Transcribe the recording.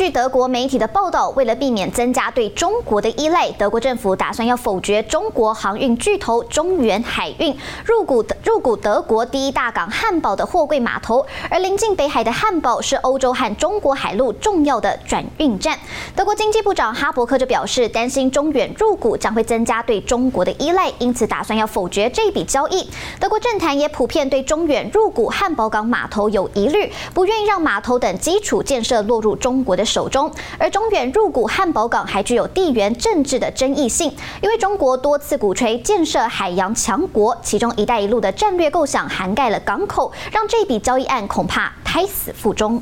据德国媒体的报道，为了避免增加对中国的依赖，德国政府打算要否决中国航运巨头中远海运入股的入股德国第一大港汉堡的货柜码头。而临近北海的汉堡是欧洲和中国海陆重要的转运站。德国经济部长哈伯克就表示，担心中远入股将会增加对中国的依赖，因此打算要否决这笔交易。德国政坛也普遍对中远入股汉堡港码头有疑虑，不愿意让码头等基础建设落入中。国的手中，而中远入股汉堡港还具有地缘政治的争议性，因为中国多次鼓吹建设海洋强国，其中“一带一路”的战略构想涵盖了港口，让这笔交易案恐怕胎死腹中。